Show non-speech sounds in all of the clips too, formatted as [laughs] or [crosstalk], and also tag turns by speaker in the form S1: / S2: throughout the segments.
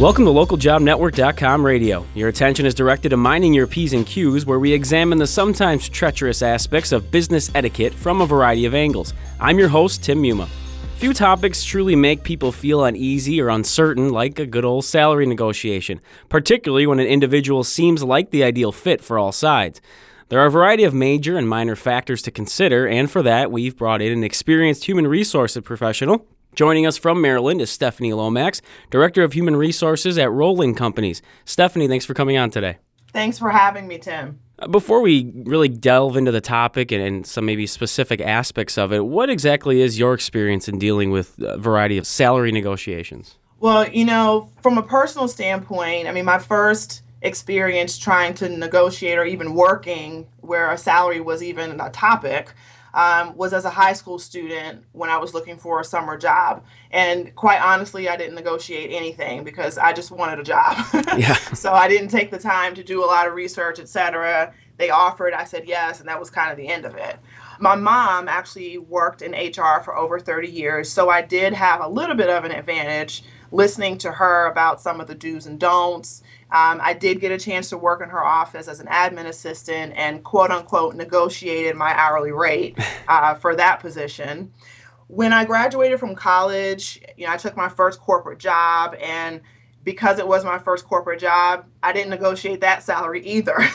S1: Welcome to localjobnetwork.com radio. Your attention is directed to minding your P's and Q's, where we examine the sometimes treacherous aspects of business etiquette from a variety of angles. I'm your host, Tim Muma. Few topics truly make people feel uneasy or uncertain like a good old salary negotiation, particularly when an individual seems like the ideal fit for all sides. There are a variety of major and minor factors to consider, and for that, we've brought in an experienced human resources professional Joining us from Maryland is Stephanie Lomax, Director of Human Resources at Rolling Companies. Stephanie, thanks for coming on today.
S2: Thanks for having me, Tim.
S1: Uh, before we really delve into the topic and, and, some maybe specific aspects of it, what exactly is your experience in dealing with a variety of salary negotiations?
S2: Well, you know, from a personal standpoint, I mean, my first experience trying to negotiate or even working where a salary was even a topic um, was as a high school student when I was looking for a summer job. And quite honestly, I didn't negotiate anything because I just wanted a job. [laughs] yeah. so I didn't take the time to do a lot of research, etc. They offered, I said yes, and that was kind of the end of it. My mom actually worked in HR for over 30 years, so I did have a little bit of an advantage listening to her about some of the do's and don'ts. Um, I did get a chance to work in her office as an admin assistant and quote unquote negotiated my hourly rate [laughs] uh, for that position. When I graduated from college, you know, I took my first corporate job and because it was my first corporate job, I didn't negotiate that salary either. [laughs]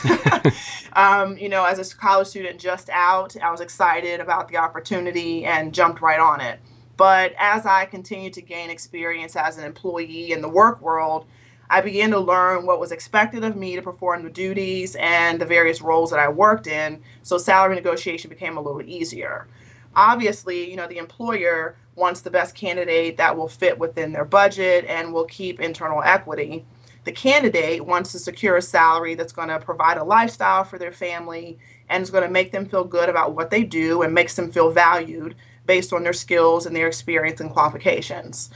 S2: [laughs] um, you know, as a college student just out, I was excited about the opportunity and jumped right on it. But as I continued to gain experience as an employee in the work world, I began to learn what was expected of me to perform the duties and the various roles that I worked in. So salary negotiation became a little easier. Obviously, you know, the employer wants the best candidate that will fit within their budget and will keep internal equity. The candidate wants to secure a salary that's going to provide a lifestyle for their family and is going to make them feel good about what they do and makes them feel valued based on their skills and their experience and qualifications.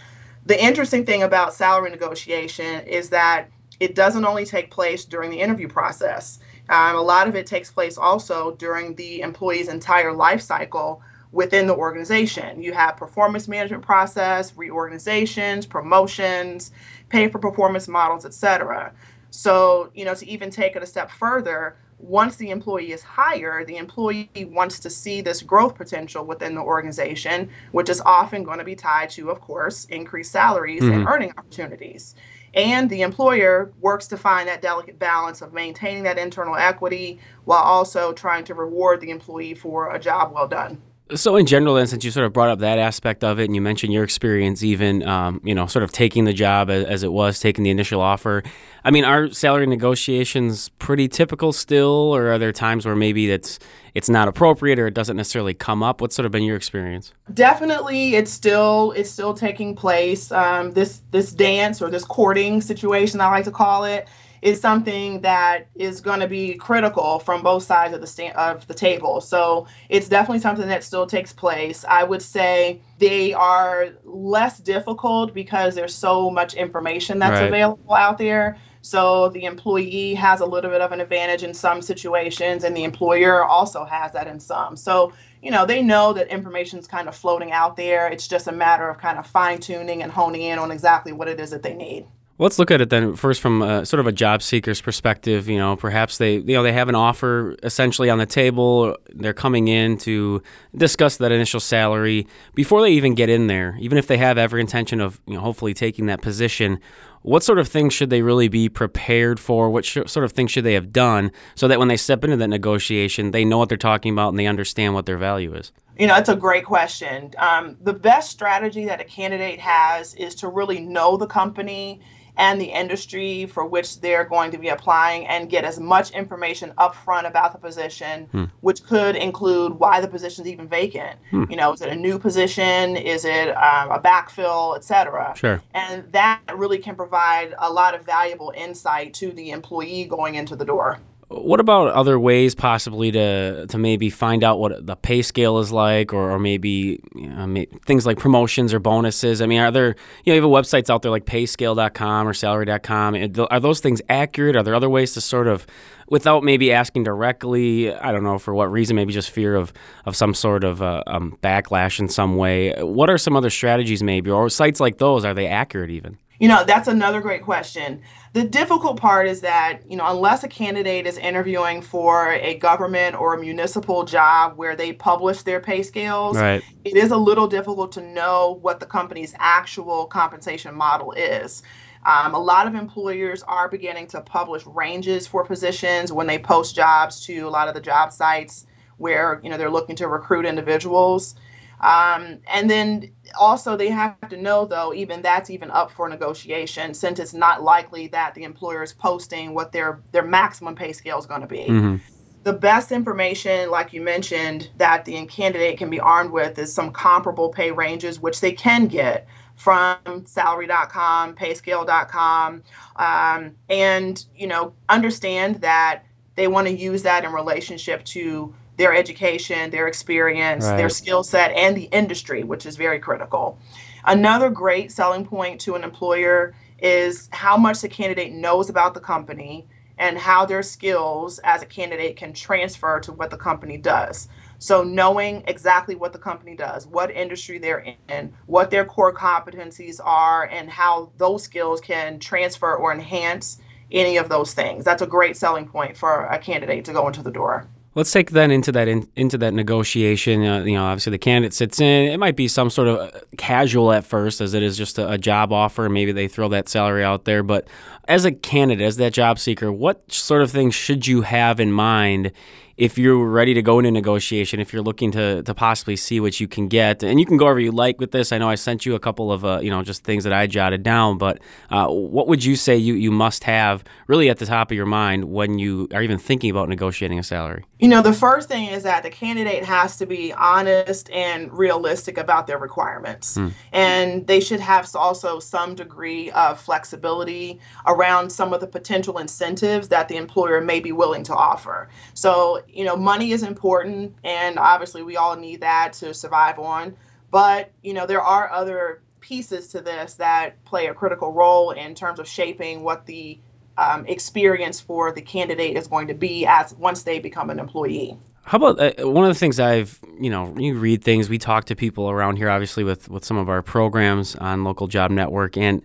S2: The interesting thing about salary negotiation is that it doesn't only take place during the interview process. Um, a lot of it takes place also during the employee's entire life cycle within the organization. You have performance management process, reorganizations, promotions, pay for performance models, etc. So, you know, to even take it a step further, once the employee is hired, the employee wants to see this growth potential within the organization, which is often going to be tied to, of course, increased salaries mm-hmm. and earning opportunities. And the employer works to find that delicate balance of maintaining that internal equity while also trying to reward the employee for a job well done.
S1: So, in general, then, since you sort of brought up that aspect of it, and you mentioned your experience, even um, you know, sort of taking the job as, as, it was, taking the initial offer. I mean, are salary negotiations pretty typical still, or are there times where maybe it's it's not appropriate or it doesn't necessarily come up? What's sort of been your experience?
S2: Definitely, it's still it's still taking place. Um, this this dance or this courting situation, I like to call it is something that is going to be critical from both sides of the sta- of the table. So it's definitely something that still takes place. I would say they are less difficult because there's so much information that's right. available out there. So the employee has a little bit of an advantage in some situations, and the employer also has that in some. So you know they know that information is kind of floating out there. It's just a matter of kind of fine tuning and honing in on exactly what it is that they need.
S1: Let's look at it then first from a, sort of a job seeker's perspective. You know, perhaps they you know they have an offer essentially on the table. They're coming in to discuss that initial salary before they even get in there. Even if they have every intention of you know hopefully taking that position, what sort of things should they really be prepared for? What sh- sort of things should they have done so that when they step into that negotiation, they know what they're talking about and they understand what their value is?
S2: You know, it's a great question. Um, the best strategy that a candidate has is to really know the company and the industry for which they're going to be applying and get as much information upfront about the position, hmm. which could include why the position is even vacant. Hmm. You know, is it a new position? Is it um, a backfill, et cetera?
S1: Sure.
S2: And that really can provide a lot of valuable insight to the employee going into the door.
S1: What about other ways possibly to to maybe find out what the pay scale is like, or, or maybe you know, things like promotions or bonuses? I mean, are there you know have websites out there like Payscale.com or Salary.com? Are those things accurate? Are there other ways to sort of, without maybe asking directly, I don't know for what reason, maybe just fear of of some sort of uh, um, backlash in some way? What are some other strategies maybe, or sites like those? Are they accurate even?
S2: You know, that's another great question. The difficult part is that, you know, unless a candidate is interviewing for a government or a municipal job where they publish their pay scales,
S1: Right.
S2: it is a little difficult to know what the company's actual compensation model is. Um, a lot of employers are beginning to publish ranges for positions when they post jobs to a lot of the job sites where you know they're looking to recruit individuals. Um, and then also they have to know though even that's even up for negotiation since it's not likely that the employer is posting what their their maximum pay scale is going to be.
S1: hmm
S2: The best information, like you mentioned, that the candidate can be armed with is some comparable pay ranges, which they can get from salary.com, payscale.com, um, and you know understand that they want to use that in relationship to their education, their experience, their skill set, and the industry, which is very critical. Another great selling point to an employer is how much the candidate knows about the company and how their skills as a candidate can transfer to what the company does. So, knowing exactly what the company does, what industry they're in, what their core competencies are, and how those skills can transfer or enhance any of those things. That's a great selling point for a candidate to go into the door.
S1: Let's take then into that in, into that negotiation. Uh, you know, obviously the candidate sits in. It might be some sort of uh, casual at first, as it is just a, a job offer. Maybe they throw that salary out there. But as a candidate, as that job seeker, what sort of things should you have in mind if you're ready to go into negotiation? If you're looking to to possibly see what you can get, and you can go wherever you like with this. I know I sent you a couple of uh, you know just things that I jotted down. But uh, what would you say you you must have really at the top of your mind when you are even thinking about negotiating a salary?
S2: You know, the first thing is that the candidate has to be honest and realistic about their requirements.
S1: Hmm.
S2: And they should have also some degree of flexibility around some of the potential incentives that the employer may be willing to offer. So, you know, money is important, and obviously we all need that to survive on. But, you know, there are other pieces to this that play a critical role in terms of shaping what the um, experience for the candidate is going to be as once they become an employee.
S1: How about uh, one of the things I've, you know, you read things, we talk to people around here, obviously, with, with some of our programs on Local Job Network. And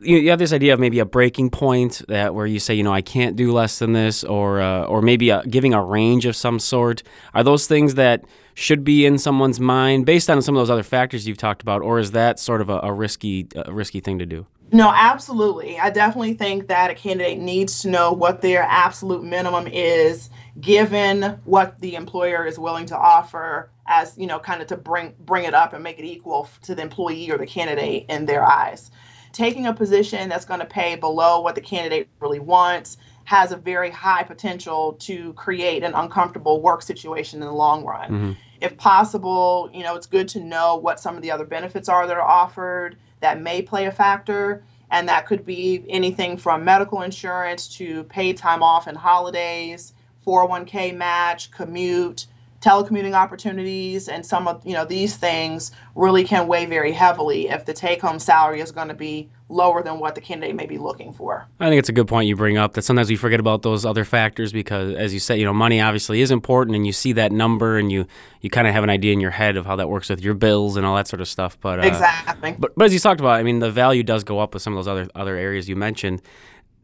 S1: you, you have this idea of maybe a breaking point that where you say, you know, I can't do less than this, or, uh, or maybe a, giving a range of some sort. Are those things that should be in someone's mind based on some of those other factors you've talked about, or is that sort of a, a risky, a risky thing to do?
S2: No, absolutely. I definitely think that a candidate needs to know what their absolute minimum is given what the employer is willing to offer as, you know, kind of to bring bring it up and make it equal to the employee or the candidate in their eyes. Taking a position that's going to pay below what the candidate really wants has a very high potential to create an uncomfortable work situation in the long run.
S1: Mhm.
S2: If possible, you know, it's good to know what some of the other benefits are that are offered that may play a factor. And that could be anything from medical insurance to paid time off and holidays, 401k match, commute, telecommuting opportunities, and some of you know these things really can weigh very heavily if the take-home salary is going to be lower than what the candidate may be looking for.
S1: I think it's a good point you bring up that sometimes we forget about those other factors because, as you said, you know, money obviously is important, and you see that number, and you you kind of have an idea in your head of how that works with your bills and all that sort of stuff. But uh,
S2: exactly.
S1: but but as you talked about, I mean, the value does go up with some of those other other areas you mentioned.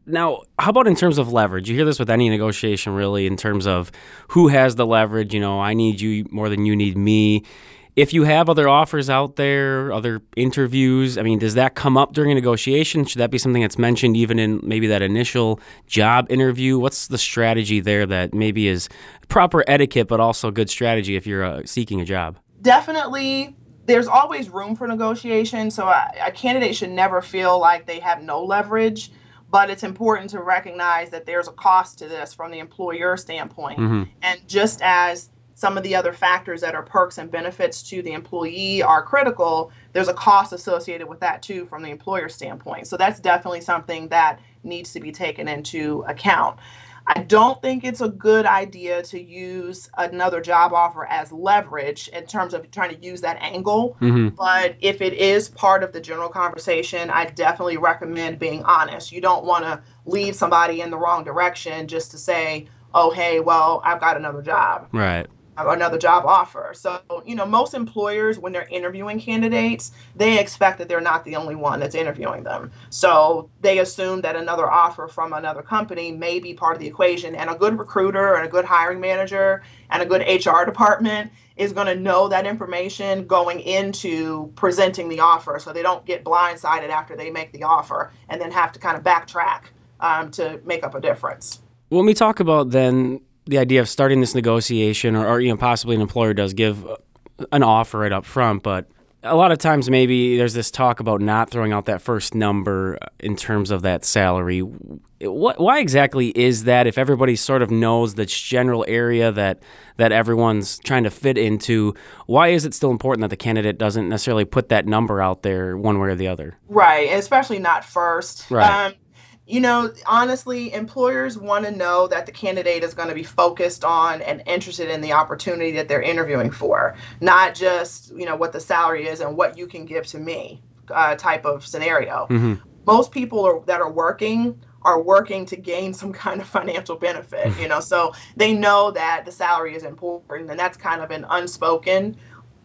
S1: Now, how about in terms of leverage? You hear this with any negotiation, really, in terms of who has the leverage. You know, I need you more than you need me. If you have other offers out there, other interviews, I mean, does that come up during a negotiation? Should that be something that's mentioned even in maybe that initial job interview? What's the strategy there that maybe is proper etiquette, but also good strategy if you're uh, seeking a job?
S2: definitely there's always room for negotiation so a, a candidate should never feel like they have no leverage but it's important to recognize that there's a cost to this from the employer standpoint.
S1: Mhm.
S2: and just as some of the other factors that are perks and benefits to the employee are critical there's a cost associated with that too from the employer standpoint. So that's definitely something that needs to be taken into account I don't think it's a good idea to use another job offer as leverage in terms of trying to use that angle.
S1: hmm
S2: But if it is part of the general conversation, I definitely recommend being honest. You don't want to lead somebody in the wrong direction just to say, oh, hey, well, I've got another job.
S1: Right.
S2: Another job offer. So, you know, most employers, when they're interviewing candidates, they expect that they're not the only one that's interviewing them. So they assume that another offer from another company may be part of the equation. And a good recruiter and a good hiring manager and a good HR department is going to know that information going into presenting the offer so they don't get blindsided after they make the offer and then have to kind of backtrack um, to make up a difference.
S1: When we talk about then the idea of starting this negotiation, or, or you know, possibly an employer does give an offer right up front, but a lot of times maybe there's this talk about not throwing out that first number in terms of that salary. What, why exactly is that? If everybody sort of knows the general area that that everyone's trying to fit into, why is it still important that the candidate doesn't necessarily put that number out there one way or the other?
S2: Right, especially not first.
S1: Right. Um,
S2: you know, honestly, employers want to know that the candidate is going to be focused on and interested in the opportunity that they're interviewing for, not just, you know, what the salary is and what you can give to me uh, type of scenario. Mm-hmm. Most people are, that are working are working to gain [laughs] some kind of financial benefit, you know, so they know that the salary is important and that's kind of an unspoken.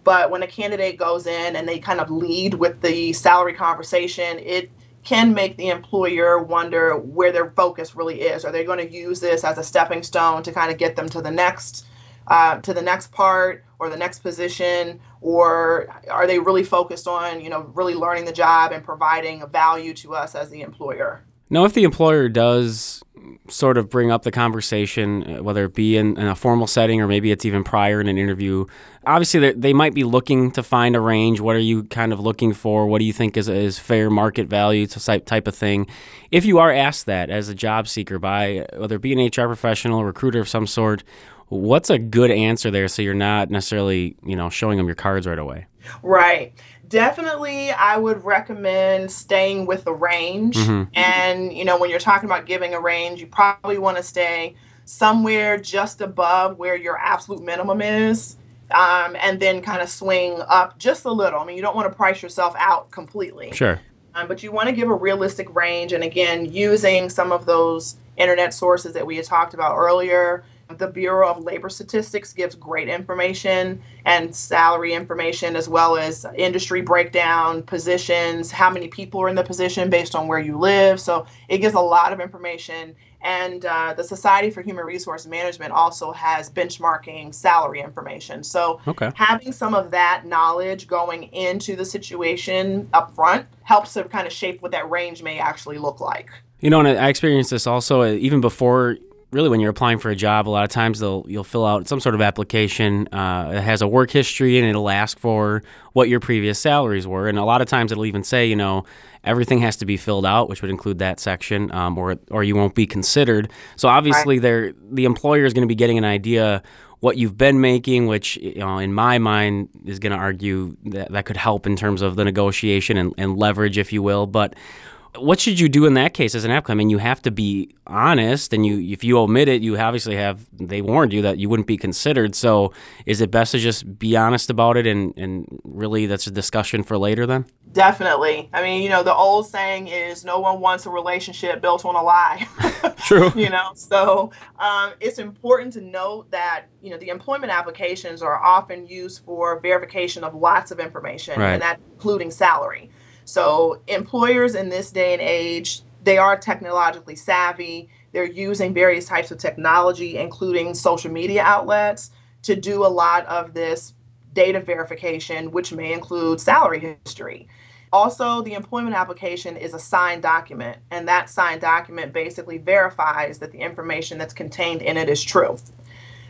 S2: But when a candidate goes in and they kind of lead with the salary conversation, it can make the employer wonder where their focus really is. Are they going to use this as a stepping stone to kind of get them to the next uh, to the next part or the next position, or are they really focused on you know really learning the job and providing value to us as the employer?
S1: Now, if the employer does sort of bring up the conversation, uh, whether it be in, in, a formal setting or maybe it's even prior in an interview. Obviously, they might be looking to find a range. What are you kind of looking for? What do you think is, is fair market value type of thing? If you are asked that as a job seeker by whether it be an HR professional, recruiter of some sort, what's a good answer there so you're not necessarily you know showing them your cards right away?
S2: Right definitely I would recommend staying with the range. Mm-hmm. And, you know, when you're talking about giving a range, you probably want to stay somewhere just above where your absolute minimum is. Um, and then kind of swing up just a little. I mean, you don't want to price yourself out completely.
S1: Sure.
S2: Um, but you want to give a realistic range. And again, using some of those internet sources that we had talked about earlier the Bureau of Labor Statistics gives great information and salary information, as well as industry breakdown, positions, how many people are in the position based on where you live. So it gives a lot of information. And uh, the Society for Human Resource Management also has benchmarking salary information. So okay. having some of that knowledge going into the situation up front helps to kind of shape what that range may actually look like.
S1: You know, and I experienced this also uh, even before really when you're applying for a job, a lot of times they'll you'll fill out some sort of application. Uh, it has a work history and it'll ask for what your previous salaries were, and a lot of times it'll even say, you know, everything has to be filled out, which would include that section, um, or or you won't be considered. So obviously, right. the employer is going to be getting an idea what you've been making, which you know, in my mind is going to argue that that could help in terms of the negotiation and, and leverage, if you will, but what should you do in that case as an applicant? I mean, you have to be honest, and you if you omit it, you obviously have they warned you that you wouldn't be considered. So, is it best to just be honest about it, and and really that's a discussion for later then?
S2: Definitely. I mean, you know, the old saying is, "No one wants a relationship built on a lie." [laughs] [laughs]
S1: True.
S2: you know, so um, it's important to note that you know the employment applications are often used for verification of lots of information,
S1: right.
S2: and that including salary. So employers in this day and age, they are technologically savvy. They're using various types of technology, including social media outlets, to do a lot of this data verification, which may include salary history. Also, the employment application is a signed document, and that signed document basically verifies that the information that's contained in it is true.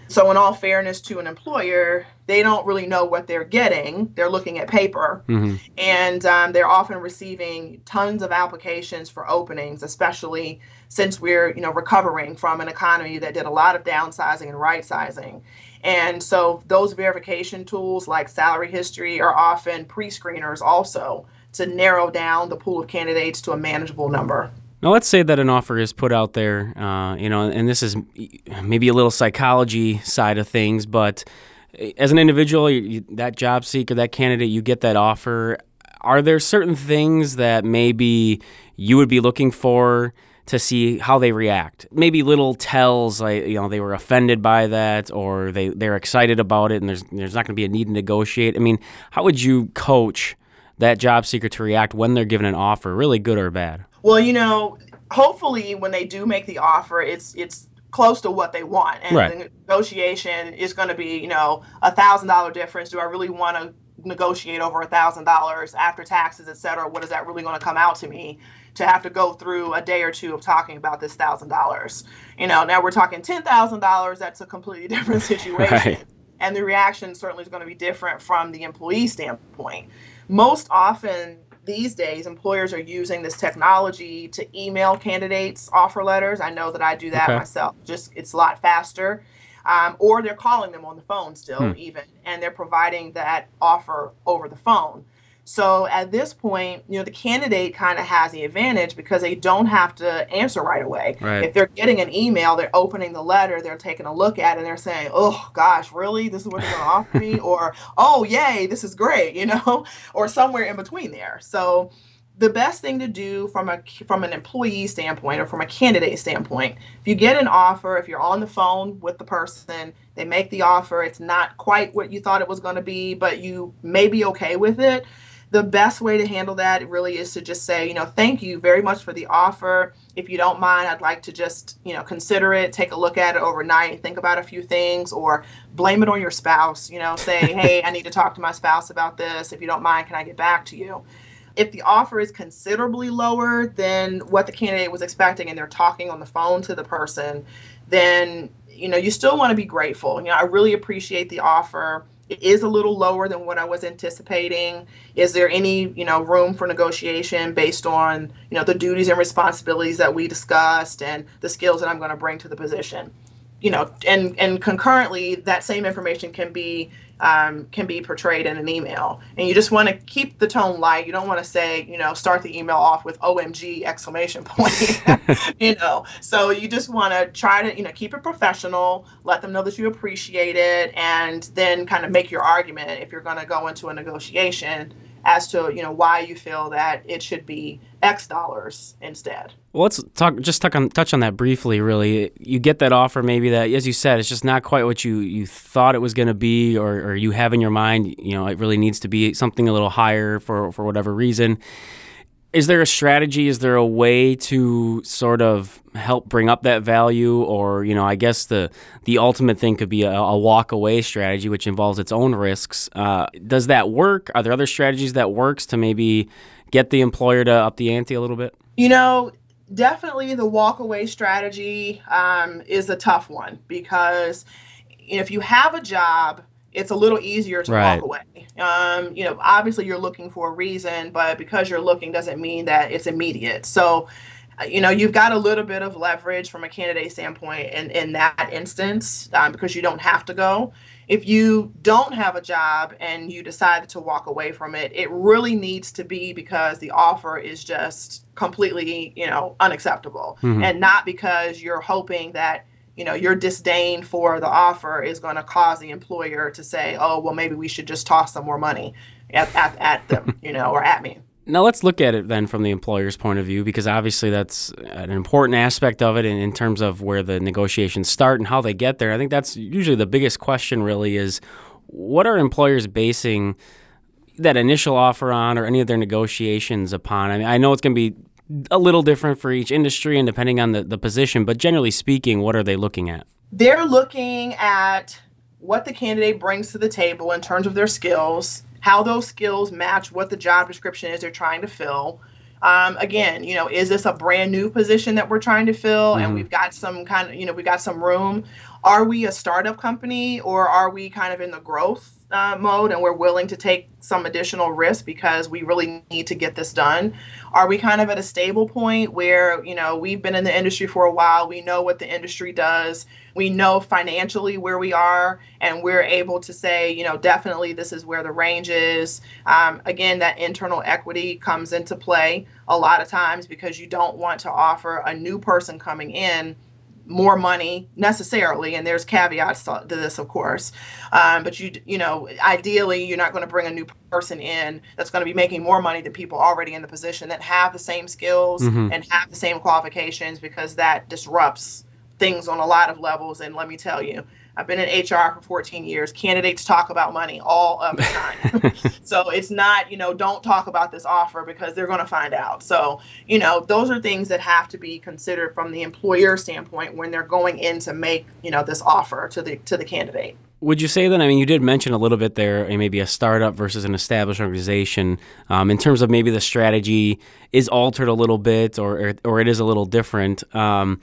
S2: So, in all fairness to an employer, they don't really know what they're getting. They're looking at paper, mm-hmm. and um, they're often receiving tons of applications for openings, especially since we're you know recovering from an economy that did a lot of downsizing and right sizing. And so, those verification tools like salary history are often pre-screeners also to narrow down the pool of candidates to a manageable number.
S1: Now, let's say that an offer is put out there, uh, you know, and this is maybe a little psychology side of things, but as an individual, you, that job seeker, that candidate, you get that offer. Are there certain things that maybe you would be looking for to see how they react. Maybe little tells, like you know, they were offended by that, or they they're excited about it, and there's there's not going to be a need to negotiate. I mean, how would you coach that job seeker to react when they're given an offer, really good or bad?
S2: Well, you know, hopefully when they do make the offer, it's it's close to what they want, and right. the negotiation is going to be, you know, a thousand dollar difference. Do I really want to negotiate over a thousand dollars after taxes, et cetera? What is that really going to come out to me? to have to go through a day or two of talking about this thousand dollars. You know, now we're talking ten thousand dollars. That's a completely [laughs] different situation. Right. And the reaction certainly is going to be different from the employee standpoint. Most often these days, employers are using this technology to email candidates offer letters. I know that I do that okay. myself. Just it's a lot faster. Um, or they're calling them on the phone still, hmm. even, and they're providing that offer over the phone. So at this point, you know, the candidate kind of has the advantage because they don't have to answer right away. Right. If they're getting an email, they're opening the letter, they're taking a look at it, and they're saying, "Oh gosh, really? This is what they're going to offer me?" [laughs] or "Oh, yay, this is great," you know, [laughs] or somewhere in between there. So the best thing to do from a from an employee standpoint or from a candidate standpoint if you get an offer if you're on the phone with the person they make the offer it's not quite what you thought it was going to be but you may be okay with it the best way to handle that really is to just say, you know, thank you very much for the offer. If you don't mind, I'd like to just, you know, consider it, take a look at it overnight, think about a few things, or blame it on your spouse. You know, say, [laughs] hey, I need to talk to my spouse about this. If you don't mind, can I get back to you? If the offer is considerably lower than what the candidate was expecting and they're talking on the phone to the person, then, you know, you still want to be grateful. You know, I really appreciate the offer it is a little lower than what I was anticipating. Is there any, you know, room for negotiation based on, you know, the duties and responsibilities that we discussed and the skills that I'm going to bring to the position? You know, and and concurrently, that same information can be um, can be portrayed in an email. And you just want to keep the tone light. You don't want to say, you know, start the email off with OMG exclamation [laughs] point, [laughs] you know. So you just want to try to, you know, keep it professional, let them know that you appreciate it, and then kind of make your argument if you're going to go into a negotiation as to you know why you feel that it should be X dollars instead.
S1: Well, let's talk just talk on touch on that briefly. Really, you get that offer, maybe that, as you said, it's just not quite what you you thought it was going to be, or, or you have in your mind. You know, it really needs to be something a little higher for for whatever reason is there a strategy? Is there a way to sort of help bring up that value? Or you know i guess the the ultimate thing could be a, a walk away strategy which involves its own risks. Uh, does that work? Are there other strategies that works to maybe get the employer to up the ante a little bit?
S2: You know definitely the walk away strategy um, is a tough one because if you have a job it's a little easier to right. walk away. Um, you know, obviously you're looking for a reason, but because you're looking doesn't mean that it's immediate. So, uh, you know, you've got a little bit of leverage from a candidate standpoint in, in that instance um, because you don't have to go. If you don't have a job and you decide to walk away from it, it really needs to be because the offer is just completely, you know, unacceptable mm-hmm. and not because you're hoping that you know your disdain for the offer is going to cause the employer to say oh well maybe we should just toss some more money at, at, at them [laughs] you know or at me.
S1: Now let's look at it then from the employer's point of view because obviously that's an important aspect of it in, in terms of where the negotiations start and how they get there. I think that's usually the biggest question really is what are employers basing that initial offer on or any of their negotiations upon? I mean i know it's going to be a little different for each industry and depending on the, the position, but generally speaking, what are they looking at?
S2: They're looking at what the candidate brings to the table in terms of their skills, how those skills match what the job description is they're trying to fill. Um, again, you know, is this a brand new position that we're trying to fill mm-hmm. and we've got some kind of, you know, we've got some room? Are we a startup company or are we kind of in the growth uh, mode and we're willing to take some additional risk because we really need to get this done? Are we kind of at a stable point where, you know, we've been in the industry for a while, we know what the industry does, we know financially where we are, and we're able to say, you know, definitely this is where the range is. Um, again, that internal equity comes into play a lot of times because you don't want to offer a new person coming in more money necessarily, and there's caveats to this, of course. Um, but you you know, ideally, you're not going to bring a new person in that's going to be making more money than people already in the position that have the same skills mm-hmm. and have the same qualifications because that disrupts things on a lot of levels. And let me tell you, I've been in HR for 14 years. Candidates talk about money all of the time. [laughs] so it's not, you know, don't talk about this offer because they're going to find out. So, you know, those are things that have to be considered from the employer standpoint when they're going in to make, you know, this offer to the to the candidate.
S1: Would you say that? I mean, you did mention a little bit there, maybe a startup versus an established organization. Um, in terms of maybe the strategy is altered a little bit, or or it is a little different. Um,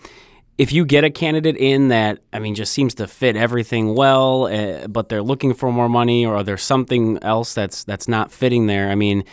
S1: if you get a candidate in that I mean just seems to fit everything well, uh, but they're looking for more money, or there's something else that's that's not fitting there. I mean,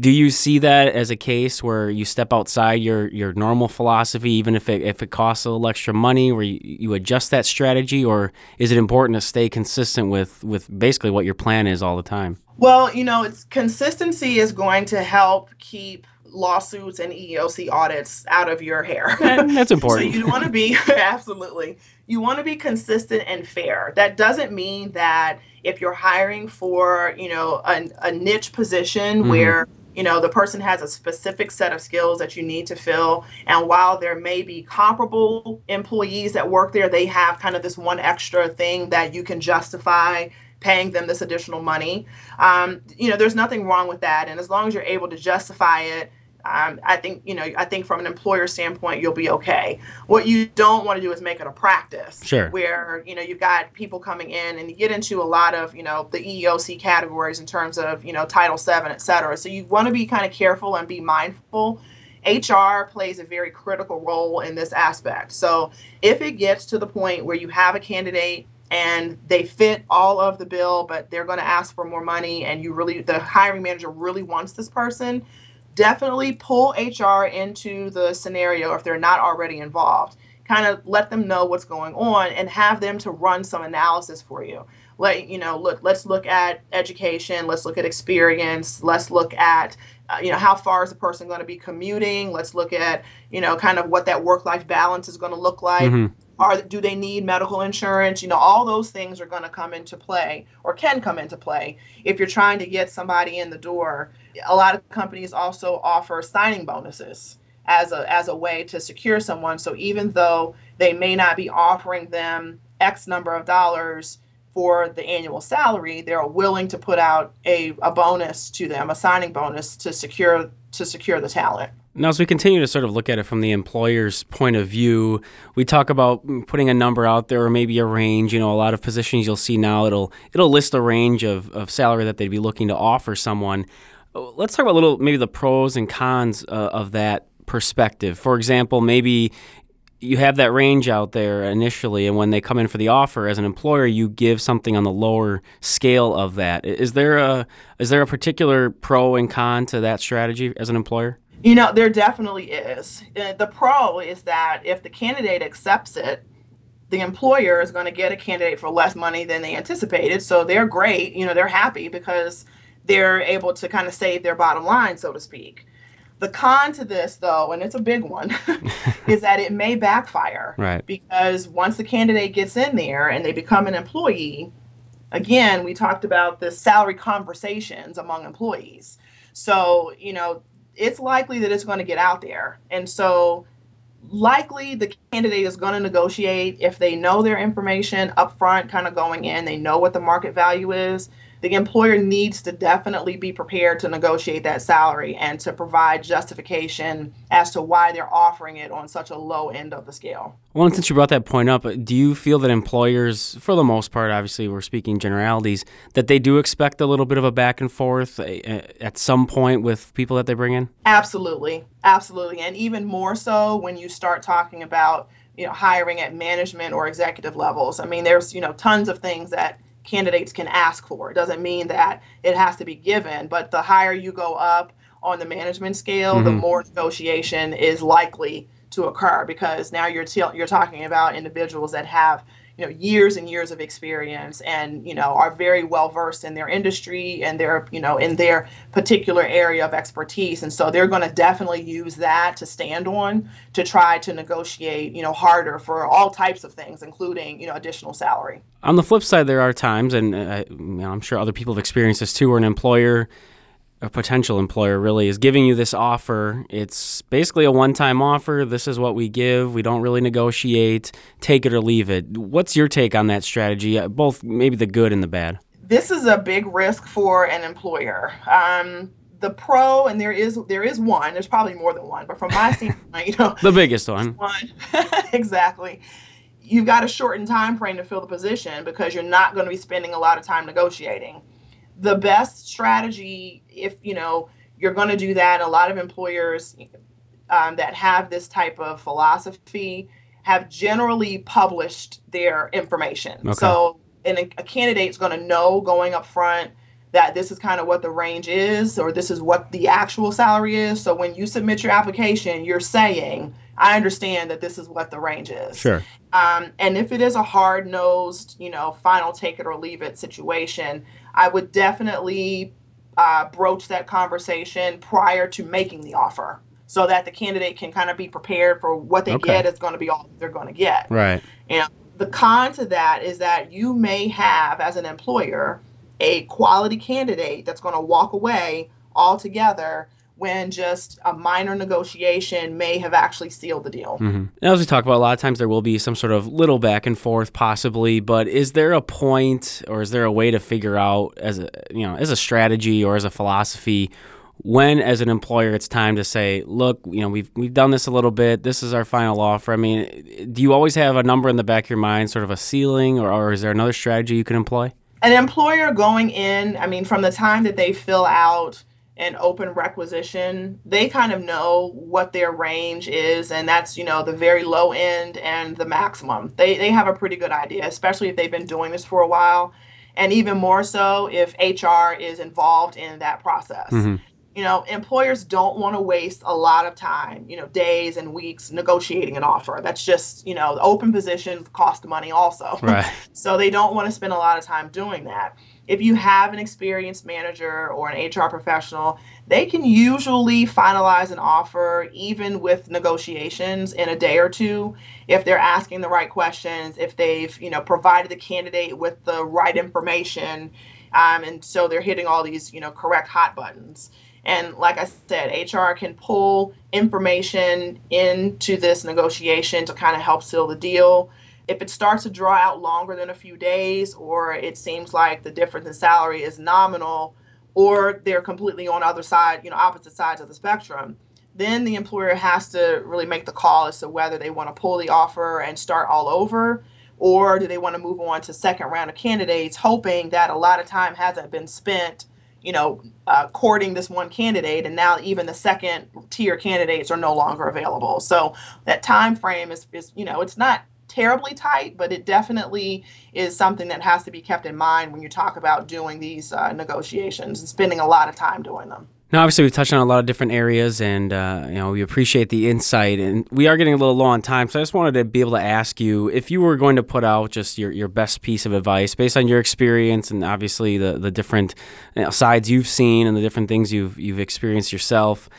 S1: do you see that as a case where you step outside your your normal philosophy, even if it if it costs a little extra money, where you, you adjust that strategy, or is it important to stay consistent with with basically what your plan is all the time?
S2: Well, you know, it's consistency is going to help keep lawsuits and EEOC audits out of your hair.
S1: That's [laughs] important.
S2: so you want to be [laughs] absolutely. You want to be consistent and fair. That doesn't mean that if you're hiring for, you know, a, a niche position mm-hmm. where you know the person has a specific set of skills that you need to fill and while there may be comparable employees that work there they have kind of this one extra thing that you can justify paying them this additional money um, you know there's nothing wrong with that and as long as you're able to justify it um, I think you know I think from an employer standpoint you'll be okay. What you don't want to do is make it a practice,
S1: sure.
S2: where you know you've got people coming in and you get into a lot of you know the EEOC categories in terms of you know Title VII, et cetera. So you want to be kind of careful and be mindful. HR plays a very critical role in this aspect. So if it gets to the point where you have a candidate and they fit all of the bill, but they're going to ask for more money, and you really the hiring manager really wants this person definitely pull HR into the scenario if they're not already involved. Kind of let them know what's going on and have them to run some analysis for you. Let you know, look, let's look at education, let's look at experience, let's look at uh, you know how far is the person going to be commuting let's look at you know kind of what that work life balance is going to look like mm-hmm. Are do they need medical insurance you know all those things are going to come into play or can come into play if you're trying to get somebody in the door a lot of companies also offer signing bonuses as a as a way to secure someone. So even though they may not be offering them X number of dollars for the annual salary, they're willing to put out a, a bonus to them, a signing bonus to secure to secure the talent.
S1: Now, as we continue to sort of look at it from the employer's point of view, we talk about putting a number out there or maybe a range. You know, a lot of positions you'll see now it'll it'll list a range of, of salary that they'd be looking to offer someone. Let's talk about a little, maybe the pros and cons uh, of that perspective. For example, maybe you have that range out there initially, and when they come in for the offer as an employer, you give something on the lower scale of that. Is there a is there a particular pro and con to that strategy as an employer?
S2: You know, there definitely is. Uh, the pro is that if the candidate accepts it, the employer is going to get a candidate for less money than they anticipated. So they're great. You know, they're happy because they're able to kind of save their bottom line, so to speak. The con to this, though, and it's a big one, [laughs] is that it may backfire.
S1: Right.
S2: Because once the candidate gets in there and they become an employee, again, we talked about the salary conversations among employees. So, you know, it's likely that it's going to get out there. And so, likely the candidate is going to negotiate if they know their information upfront, kind of going in, they know what the market value is the employer needs to definitely be prepared to negotiate that salary and to provide justification as to why they're offering it on such a low end of the scale.
S1: Well, and since you brought that point up, do you feel that employers, for the most part, obviously we're speaking generalities, that they do expect a little bit of a back and forth eh, eh, at some point with people that they bring in?
S2: Absolutely. Absolutely. And even more so when you start talking about you know hiring at management or executive levels. I mean, there's you know tons of things that candidates can ask for. It doesn't mean that it has to be given, but the higher you go up on the management scale, mm-hmm. the more negotiation is likely to occur because now you're t- you're talking about individuals that have you know years and years of experience and you know are very well versed in their industry and their you know in their particular area of expertise. And so they're going to definitely use that to stand on to try to negotiate you know harder for all types of things including you know additional salary.
S1: On the flip side there are times and uh, know, i'm sure other people have experienced this too where an employer a potential employer really is giving you this offer. It's basically a one time offer. This is what we give. We don't really negotiate. Take it or leave it. What's your take on that strategy, uh, both maybe the good and the bad?
S2: This is a big risk for an employer. Um, the pro, and there is there is one. There's probably more than one, but from my [laughs] standpoint, you know,
S1: the biggest one.
S2: One, [laughs] exactly. You've got a shortened time frame to fill the position because you're not going to be spending a lot of time negotiating the best strategy if you know you're going to do that. A lot of employers um, that have this type of philosophy have generally published their information. Okay. so and a, a candidate's going to know going up front that this is kind of what the range is or this is what the actual salary is. So when you submit your application you're saying i understand that this is what the range is.
S1: Sure.
S2: Um, and if it is a hard nosed you know final take it or leave it situation I would definitely uh, broach that conversation prior to making the offer so that the candidate can kind of be prepared for what they okay. get is going to be all they're going to get.
S1: Right.
S2: And the con to that is that you may have, as an employer, a quality candidate that's going to walk away altogether when just a minor negotiation may have actually sealed the deal.
S1: Mm-hmm. As we talk about, a lot of times there will be some sort of little back and forth, possibly. But is there a point, or is there a way to figure out, as a you know, as a strategy or as a philosophy, when, as an employer, it's time to say, "Look, you know, we've we've done this a little bit. This is our final offer." I mean, do you always have a number in the back of your mind, sort of a ceiling, or, or is there another strategy you can employ?
S2: An employer going in, I mean, from the time that they fill out an open requisition, they kind of know what their range is, and that's you know the very low end and the maximum. They they have a pretty good idea, especially if they've been doing this for a while, and even more so if HR is involved in that process. Mm-hmm. You know, employers don't want to waste a lot of time, you know, days and weeks negotiating an offer. That's just, you know, open positions cost money also.
S1: Right. [laughs]
S2: so they don't want to spend a lot of time doing that if you have an experienced manager or an HR professional, they can usually finalize an offer even with negotiations in a day or two if they're asking the right questions, if they've you know provided the candidate with the right information, um, and so they're hitting all these you know correct hot buttons. And like I said, HR can pull information into this negotiation to kind of help seal the deal if it starts to draw out longer than a few days or it seems like the difference in salary is nominal or they're completely on other side you know opposite sides of the spectrum then the employer has to really make the call as to whether they want to pull the offer and start all over or do they want to move on to second round of candidates hoping that a lot of time hasn't been spent you know uh, courting this one candidate and now even the second tier candidates are no longer available. So that time frame is, is you know it's not terribly tight, but it definitely is something that has to be kept in mind when you talk about doing these uh, negotiations and spending a lot of time doing them.
S1: Now, obviously, we've touched on a lot of different areas, and uh, you know we appreciate the insight. And we are getting a little low on time, so I just wanted to be able to ask you if you were going to put out just your, your best piece of advice based on your experience, and obviously the the different you know, sides you've seen and the different things you've you've experienced yourself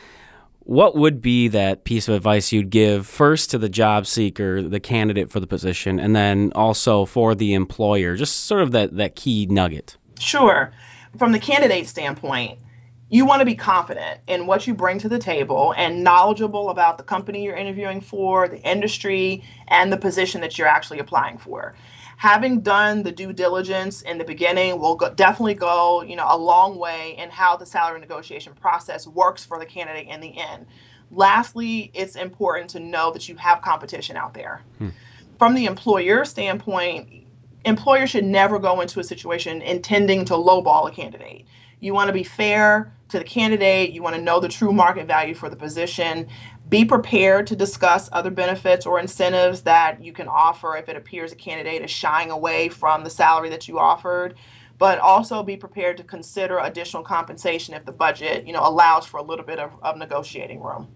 S1: what would be that piece of advice you'd give first to the job seeker, the candidate for the position, and then also for the employer? Just sort of that, that key nugget.
S2: Sure. From the candidate standpoint, you want to be confident in what you bring to the table and knowledgeable about the company you're interviewing for, the industry, and the position that you're actually applying for having done the due diligence in the beginning will go, definitely go you know a long way in how the salary negotiation process works for the candidate in the end. Lastly it's important to know that you have competition out there. Hmm. from the employer standpoint employers should never go into a situation intending to lowball a candidate. You want to be fair to the candidate you want to know the true market value for the position be prepared to discuss other benefits or incentives that you can offer if it appears a candidate is shying away from the salary that you offered but also be prepared to consider additional compensation if the budget you know allows for a little bit of, of negotiating room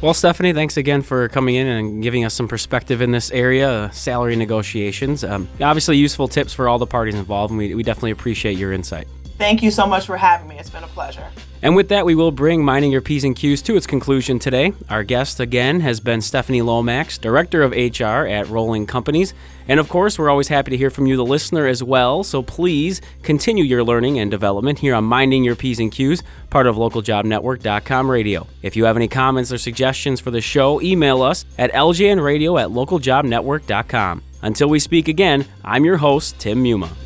S1: Well, Stephanie, thanks again for coming in and giving us some perspective in this area, uh, salary negotiations. Um, obviously, useful tips for all the parties involved, and we, we definitely appreciate your insight.
S2: Thank you so much for having me. It's been a pleasure.
S1: And with that, we will bring Minding Your P's and Q's to its conclusion today. Our guest again has been Stephanie Lomax, Director of HR at Rolling Companies. And of course, we're always happy to hear from you, the listener, as well. So please continue your learning and development here on Minding Your P's and Q's, part of localjobnetwork.com radio. If you have any comments or suggestions for the show, email us at ljnradio at localjobnetwork.com. Until we speak again, I'm your host, Tim Muma.